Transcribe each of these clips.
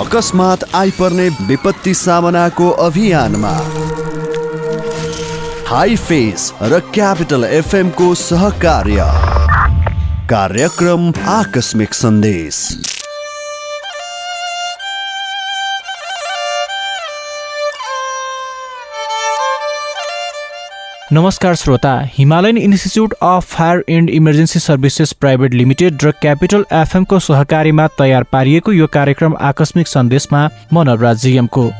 अकस्मात आइपर्ने विपत्ति सामनाको अभियानमा। हाई फेस र क्यापिटल एफएमको सहकार्य। कार्यक्रम आकस्मिक सन्देश। नमस्कार श्रोता Himalayan institute of fire and emergency services private limited र क्यापिटल एफएमको सहकारीमा तयार पारिएको यो कार्यक्रम आकस्मिक सन्देशमा म नवराज जिएमको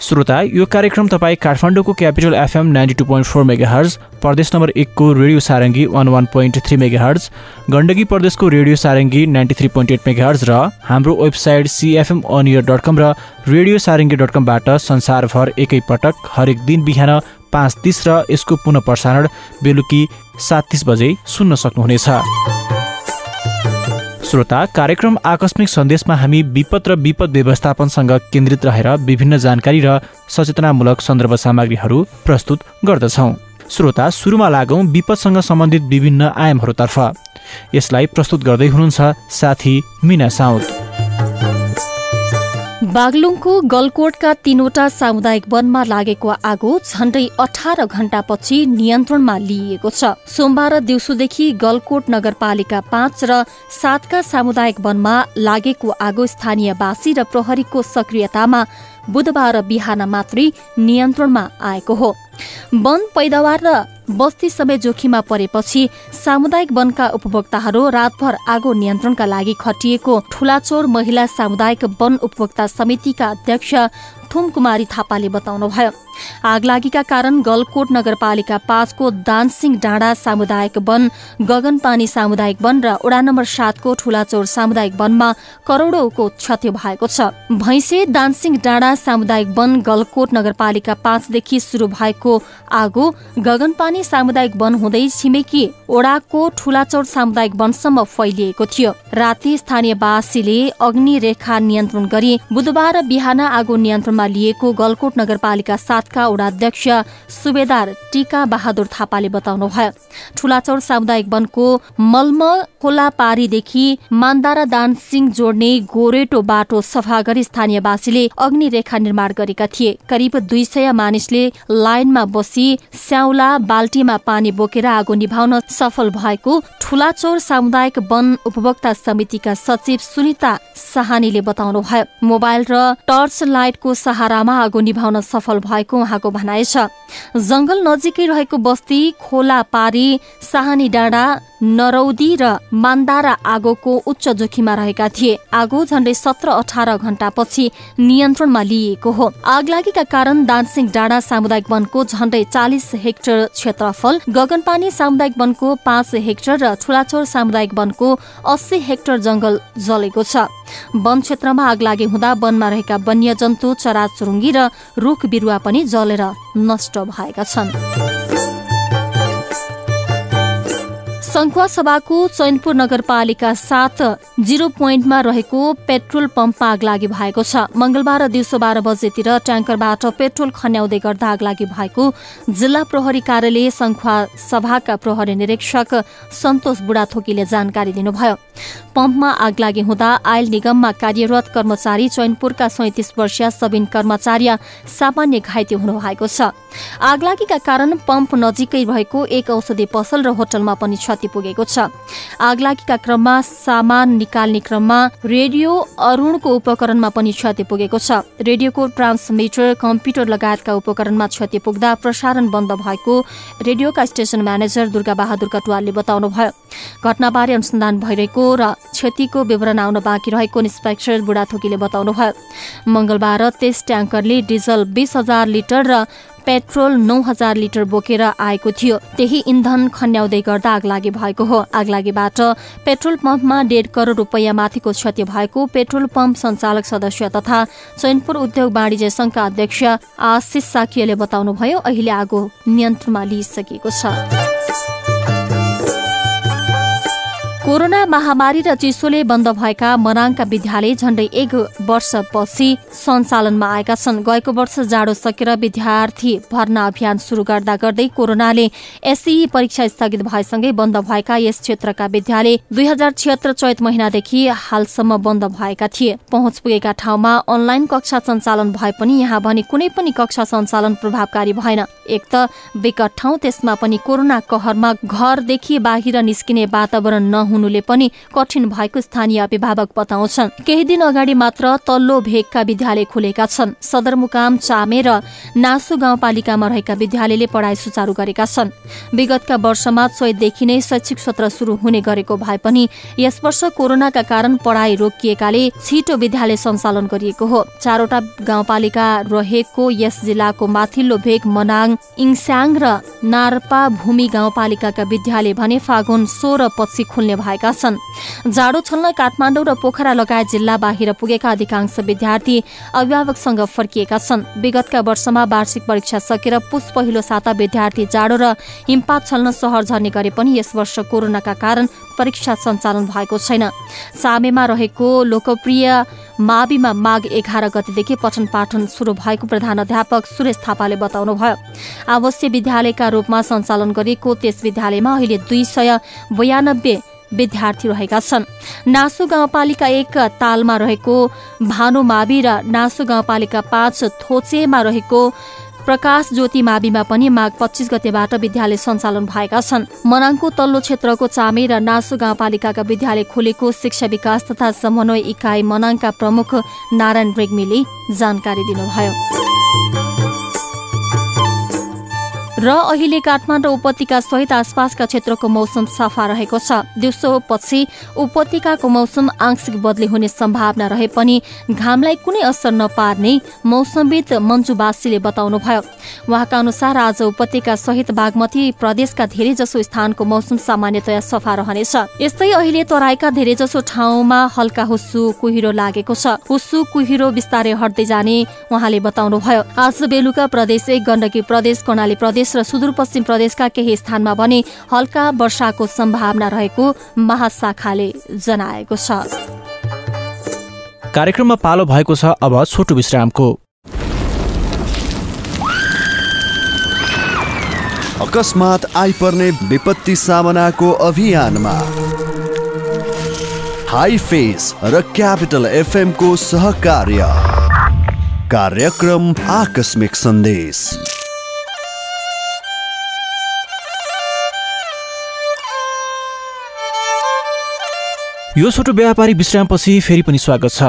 श्रोता यो कार्यक्रम तपाईँ काठमाडौँको capital FM ninety two point four megahertz प्रदेश नम्बर एकको radio Sarangi one one point three megahertz Gandaki प्रदेशको radio Sarangi ninety three point eight megahertz र हाम्रो वेबसाइट सिएफएम अनियर डट कम र रेडियो सारङ्गी डट कमबाट संसारभर एकैपटक हरेक दिन बिहान पाँच तिस र यसको पुनः प्रसारण बेलुकी सात तिस बजे सुन्न सक्नुहुनेछ। श्रोता कार्यक्रम आकस्मिक सन्देशमा हामी विपद र विपद व्यवस्थापनसँग केन्द्रित रहेर विभिन्न जानकारी र सचेतनामूलक सन्दर्भ सामग्रीहरू प्रस्तुत गर्दछौँ। श्रोता सुरुमा लागौँ विपदसँग सम्बन्धित विभिन्न आयामहरूतर्फ। यसलाई प्रस्तुत गर्दै हुनुहुन्छ साथी मिना साउद बागलुङको गलकोटका तीनवटा सामुदायिक वनमा लागेको आगो झण्डै अठार घण्टापछि नियन्त्रणमा लिइएको छ। सोमबार दिउँसोदेखि गलकोट नगरपालिका पाँच र सातका सामुदायिक वनमा लागेको आगो स्थानीयवासी र प्रहरीको सक्रियतामा बुधबार बिहान मात्रै नियन्त्रणमा आएको हो। वन पैदावार र बस्ती समेत जोखिममा परेपछि सामुदायिक वनका उपभोक्ताहरू रातभर आगो नियन्त्रणका लागि खटिएको ठुलाचोर महिला सामुदायिक वन उपभोक्ता समितिका अध्यक्ष थुमकुमारी थापाले बताउनुभयो। आगलागीका कारण गलकोट नगरपालिका पाँचको दानसिंह डाँडा सामुदायिक वन गगनपानी सामुदायिक वन र वडा नम्बर सातको ठुलाचौर सामुदायिक वनमा करोड़ौंको क्षति भएको छ। भैँसे दानसिंह डाँडा सामुदायिक वन गलकोट नगरपालिका पाँचदेखि शुरू भएको आगो गगनपानी सामुदायिक वन हुँदै छिमेकी ओडाको ठुलाचौर सामुदायिक वनसम्म फैलिएको थियो। राति स्थानीयवासीले अग्नि रेखा नियन्त्रण गरी बुधबार बिहान आगो नियन्त्रणमा लिएको गलकोट नगरपालिका सात परिषदका वडाध्यक्ष सुबेदार टीका बहादुर थापाले बताउनुभयो। ठुलाचौर सामुदायिक वनको मल्म खोलापारीदेखि मान्दारा दान सिंह जोड्ने गोरेटो बाटो सफा गरी स्थानीयवासीले अग्नि रेखा निर्माण गरेका थिए। करिब दुई सय मानिसले लाइनमा बसी स्याउला बाल्टीमा पानी बोकेर आगो निभाउन सफल भएको ठुलाचौर सामुदायिक वन उपभोक्ता समितिका सचिव सुनिता साहानीले बताउनुभयो। मोबाइल र टर्च लाइटको सहारामा आगो निभाउन सफल भएको उहाँको भनाइ छ। जंगल नजिकै रहेको बस्ती खोला पारी साहानी डाँडा नरौदी र मान्दारा आगोको उच्च जोखिममा रहेका थिए। आगो झण्डै सत्र अठार घण्टापछि नियन्त्रणमा लिइएको हो। आगलागीका कारण दानसिंह डाँडा सामुदायिक वनको झण्डै चालिस हेक्टर क्षेत्रफल गगनपानी सामुदायिक वनको पाँच हेक्टर र ठुलाचोर सामुदायिक वनको अस्सी हेक्टर जंगल जलेको छ। वन क्षेत्रमा आग लागे हुँदा वनमा रहेका वन्यजन्तु चराचुरुङ्गी र रुख बिरुवा पनि जलेर नष्ट भएका छन्। सङ्खुवा सभाको चैनपुर नगरपालिका सात जिरो पोइन्टमा रहेको पेट्रोल पम्पमा आग लागि भएको छ। मंगलबार दिउँसो बाह्र बजेतिर ट्याङ्करबाट पेट्रोल खन्याउँदै गर्दा आग लागि भएको जिल्ला प्रहरी कार्यालय सङ्खुवा सभाका प्रहरी निरीक्षक सन्तोष बुढाथोकीले जानकारी दिनुभयो। पम्पमा आग लागि हुँदा आयल निगममा कार्यरत कर्मचारी चैनपुरका सैतिस वर्षीय सबिन कर्मचार्य सामान्य घाइते हुनुभएको छ। आगलागीका कारण पम्प नजिकै रहेको एक औषधि पसल र होटलमा पनि क्षति पुगेको छ। आगलागीका क्रममा सामान निकाल्ने क्रममा रेडियो अरूणको उपकरणमा पनि क्षति पुगेको छ। रेडियोको ट्रान्समिटर कम्प्युटर लगायतका उपकरणमा क्षति पुग्दा प्रसारण बन्द भएको रेडियोका स्टेशन म्यानेजर दुर्गा बहादुर कटुवालले बताउनुभयो। घटनाबारे अनुसन्धान भइरहेको र क्षतिको विवरण आउन बाँकी रहेको इन्सपेक्टर बुढाथोकीले बताउनुभयो। मंगलबार त्यस ट्याङ्करले डिजल बीस हजार लिटर र पेट्रोल नौ हजार लिटर बोकेर आएको थियो। त्यही इन्धन खन्याउँदै गर्दा आगलागी भएको हो। आगलागीबाट पेट्रोल पम्पमा डेढ करोड़ रुपियाँ माथिको क्षति भएको पेट्रोल पम्प सञ्चालक सदस्य तथा चैनपुर उद्योग वाणिज्य संघका अध्यक्ष आशिष साकियाले बताउनुभयो अहिले आगो नियन्त्रणमा लिइसकेको छ। कोरोना महामारी र चिसोले बन्द भएका मनाङका विद्यालय झण्डै एक वर्षपछि सञ्चालनमा आएका छन्। गएको वर्ष जाडो सकेर विद्यार्थी भर्ना अभियान शुरू गर्दा गर्दै कोरोनाले एसई परीक्षा स्थगित भएसँगै बन्द भएका यस क्षेत्रका विद्यालय दुई हजार छिहत्तर चैत महिनादेखि हालसम्म बन्द भएका थिए। पहुँच पुगेका ठाउँमा अनलाइन कक्षा सञ्चालन भए पनि यहाँ भने कुनै पनि कक्षा सञ्चालन प्रभावकारी भएन। एक त विकट ठाउँ त्यसमा पनि कोरोना कहरमा घरदेखि बाहिर निस्किने वातावरण नहुनुले पनि कठिन भएको स्थानीय अभिभावक बताउँछन्। केही दिन अगाडि मात्र तल्लो भेगका विद्यालय खुलेका छन्। सदरमुकाम चामे र नासु गाउँपालिकामा रहेका विद्यालयले पढाइ सुचारू गरेका छन्। विगतका वर्षमा चैतदेखि नै शैक्षिक सत्र शुरू हुने गरेको भए पनि यस वर्ष कोरोनाका कारण पढाइ रोकिएकाले छिटो विद्यालय सञ्चालन गरिएको हो। चारवटा गाउँपालिका रहेको यस जिल्लाको माथिल्लो भेग मनाङ इङस्याङ र नार्पा भूमि गाउँपालिकाका विद्यालय भने फागुन सोह्र पछि खुल्ने भएका छन्। जाडो छल्न काठमाडौँ र पोखरा लगायत जिल्ला बाहिर पुगेका अधिकांश विद्यार्थी अभिभावकसँग फर्किएका छन्। विगतका वर्षमा वार्षिक परीक्षा सकेर पुस पहिलो साता विद्यार्थी जाडो र हिमपात छल्न सहर झर्ने गरे पनि यस वर्ष कोरोनाका कारण परीक्षा सञ्चालन भएको छैन। सामेमा रहेको लोकप्रिय माविमा माघ एघार गतिदेखि पठन पाठन शुरू भएको प्रधान अध्यापक सुरेश थापाले बताउनुभयो। आवासीय विद्यालयका रूपमा सञ्चालन गरिएको त्यस विद्यालयमा अहिले दुई सय बयानब्बे विद्यार्थी रहेका छन्। नासु गाउँपालिका एक तालमा रहेको भानु मावि र नासु गाउँपालिका पाँच थोचेमा रहेको प्रकाश ज्योति माविमा पनि माघ पच्चिस गतेबाट विद्यालय सञ्चालन भएका छन्। मनाङको तल्लो क्षेत्रको चामे र नासु गाउँपालिकाका विद्यालय खोलेको शिक्षा विकास तथा समन्वय इकाइ मनाङका प्रमुख नारायण रेग्मीले जानकारी दिनुभयो। र अहिले काठमाडौँ उपत्यका सहित आसपासका क्षेत्रको मौसम सफा रहेको छ। दिउँसो पछि उपत्यकाको मौसम आंशिक बदली हुने सम्भावना रहे पनि घामलाई कुनै असर नपार्ने मौसमविद मन्जु बासीले बताउनुभयो। उहाँका अनुसार आज उपत्यका सहित बागमती प्रदेशका धेरैजसो स्थानको मौसम सामान्यतया सफा रहनेछ। यस्तै अहिले तराईका धेरैजसो ठाउँमा हल्का हुस्सु कुहिरो लागेको छ। हुस्सु कुहिरो बिस्तारै हट्दै जाने उहाँले बताउनुभयो। आज बेलुका प्रदेश एक गण्डकी प्रदेश कर्णाली प्रदेश प्रदेश र सुदूरपश्चिम प्रदेशका केही स्थानमा भने हल्का वर्षाको सम्भावना रहेको महाशाखाले जनाएको छ। कार्यक्रममा पालो भएको छ अब छोटो विश्रामको। अकस्मात आइपर्ने विपत्ति सामनाको अभियानमा। हाई फेस र क्यापिटल एफएमको सहकार्य। कार्यक्रम आकस्मिक सन्देश। यो छोटो व्यापारी विश्रामपछि फेरि पनि स्वागत छ।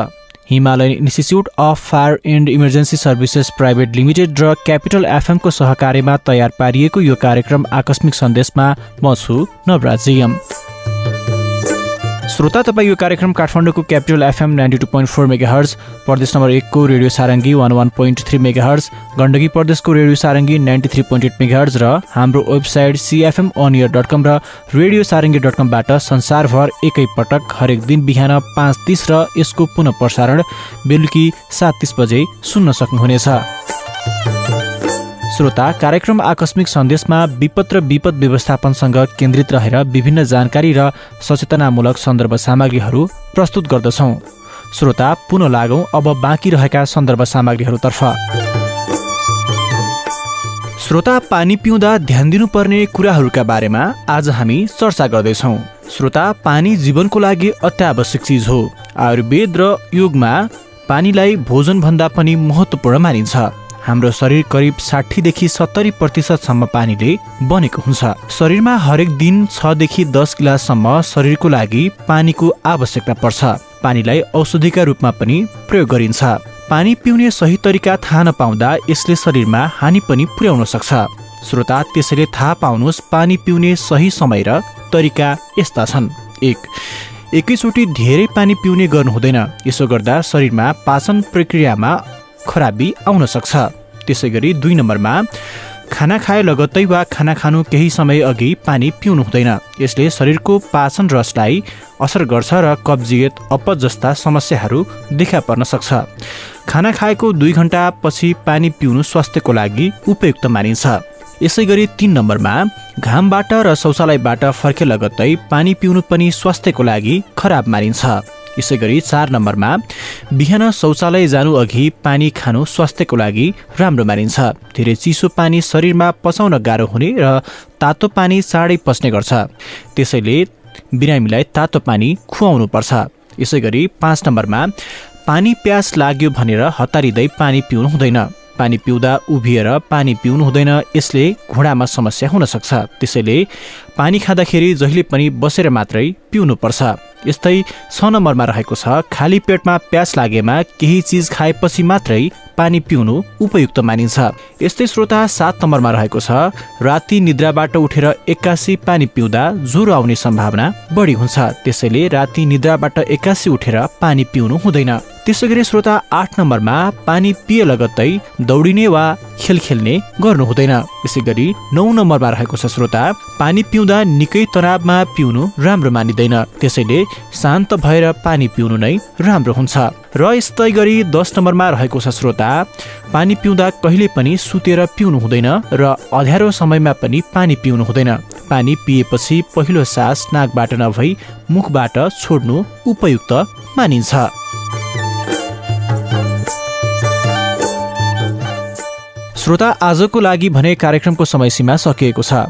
Himalayan institute of fire and emergency services private limited र क्यापिटल एफएमको सहकार्यमा तयार पारिएको यो कार्यक्रम आकस्मिक सन्देशमा म छु नवराजियम श्रोता तपाईँ यो कार्यक्रम काठमाडौँको capital FM ninety two point four megahertz प्रदेश नम्बर एकको radio Sarangi one one point three mega Gandaki प्रदेशको radio Sarangi ninety three point eight mega र हाम्रो website CFM on air dot com र रेडियो सारङ्गी डट कमबाट संसारभर एकैपटक हरेक दिन बिहान पाँच तिस र यसको पुनः प्रसारण बेलुकी सात तिस बजे सुन्न सक्नुहुनेछ। श्रोता कार्यक्रम आकस्मिक सन्देशमा विपद र विपद व्यवस्थापनसँग केन्द्रित रहेर विभिन्न जानकारी र सचेतनामूलक सन्दर्भ सामग्रीहरू प्रस्तुत गर्दछौँ। श्रोता पुनः लागौँ अब बाँकी रहेका सन्दर्भ सामग्रीहरूतर्फ। श्रोता पानी पिउँदा ध्यान दिनुपर्ने कुराहरूका बारेमा आज हामी चर्चा गर्दैछौँ। श्रोता पानी जीवनको लागि अत्यावश्यक चिज हो। आयुर्वेद र योगमा पानीलाई भोजनभन्दा पनि महत्त्वपूर्ण मानिन्छ। हाम्रो शरीर करिब साठीदेखि सत्तरी प्रतिशतसम्म पानीले बनेको हुन्छ। शरीरमा हरेक दिन छदेखि दस गिलाससम्म शरीरको लागि पानीको आवश्यकता पर्छ। पानीलाई औषधिका रूपमा पनि प्रयोग गरिन्छ। पानी पिउने सही तरिका थाहा नपाउँदा यसले शरीरमा हानि पनि पुर्याउन सक्छ। श्रोता त्यसैले थाहा पाउनुहोस् पानी पिउने सही समय र तरिका यस्ता छन्। एक एकैचोटि धेरै पानी पिउने गर्नु हुँदैन यसो गर्दा शरीरमा पाचन प्रक्रियामा खराबी आउन सक्छ। त्यसै गरी दुई नम्बरमा खाना खाए लगत्तै वा खाना खानु केही समय अघि पानी पिउनु हुँदैन। यसले शरीरको पाचन रसलाई असर गर्छ र कब्जियत अपच जस्ता समस्याहरू देखा पर्न सक्छ। खाना खाएको दुई घन्टा पछि पानी पिउनु स्वास्थ्यको लागि उपयुक्त मानिन्छ। यसै गरी तीन नम्बरमा घामबाट र शौचालयबाट फर्के लगत्तै पानी पिउनु पनि स्वास्थ्यको लागि खराब मानिन्छ। यसै गरी चार नम्बरमा बिहान शौचालय जानु अघि पानी खानु स्वास्थ्यको लागि राम्रो मानिन्छ। धेरै चिसो पानी शरीरमा पचाउन गाह्रो हुने र तातो पानी चाँडै पस्ने गर्छ। त्यसैले बिरामीलाई तातो पानी खुवाउनु पर्छ यसै गरी पाँच नम्बरमा पानी प्यास लाग्यो भनेर हतारिँदै पानी पिउनु हुँदैन। पानी पिउँदा उभिएर पानी पिउनु हुँदैन यसले घुँडामा समस्या हुन सक्छ। त्यसैले पानी खाँदाखेरि जहिले पनि बसेर मात्रै पिउनुपर्छ। यस्तै छ नम्बरमा रहेको छ खाली पेटमा प्यास लागेमा केही चिज खाएपछि मात्रै पानी पिउनु उपयुक्त मानिन्छ। यस्तै श्रोता सात नम्बरमा रहेको छ राति निद्राबाट उठेर एक्कासी पानी पिउँदा ज्वरो आउने सम्भावना बढी हुन्छ। त्यसैले राति निद्राबाट एक्कासी उठेर पानी पिउनु हुँदैन। त्यसै गरी श्रोता आठ नम्बरमा पानी पिए लगत्तै दौडिने वा खेल खेल्ने गर्नु हुँदैन। यसै गरी नौ नम्बरमा रहेको छ श्रोता पानी पिउँदा निकै तनावमा पिउनु राम्रो मानिँदैन। त्यसैले शान्त भएर पानी पिउनु नै राम्रो हुन्छ। र यस्तै गरी दस नम्बरमा रहेको छ श्रोता पानी पिउँदा कहिले पनि सुतेर पिउनु हुँदैन र अध्यारो समयमा पनि पानी पिउनु हुँदैन। पानी पिएपछि पहिलो सास नाकबाट नभई मुखबाट छोड्नु उपयुक्त मानिन्छ। श्रोता आजको लागि भने कार्यक्रमको समय सीमा सकिएको छ।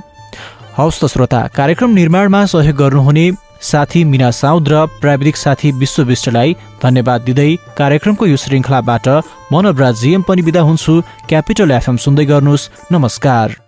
हौस् त श्रोता कार्यक्रम निर्माणमा सहयोग गर्नुहुने साथी मिना साउद र प्राविधिक साथी विश्व विष्टलाई धन्यवाद दिँदै कार्यक्रमको यो श्रृङ्खलाबाट मनोबराज जिएम पनि विदा हुन्छु। क्यापिटल एफएम सुन्दै गर्नुहोस्। नमस्कार।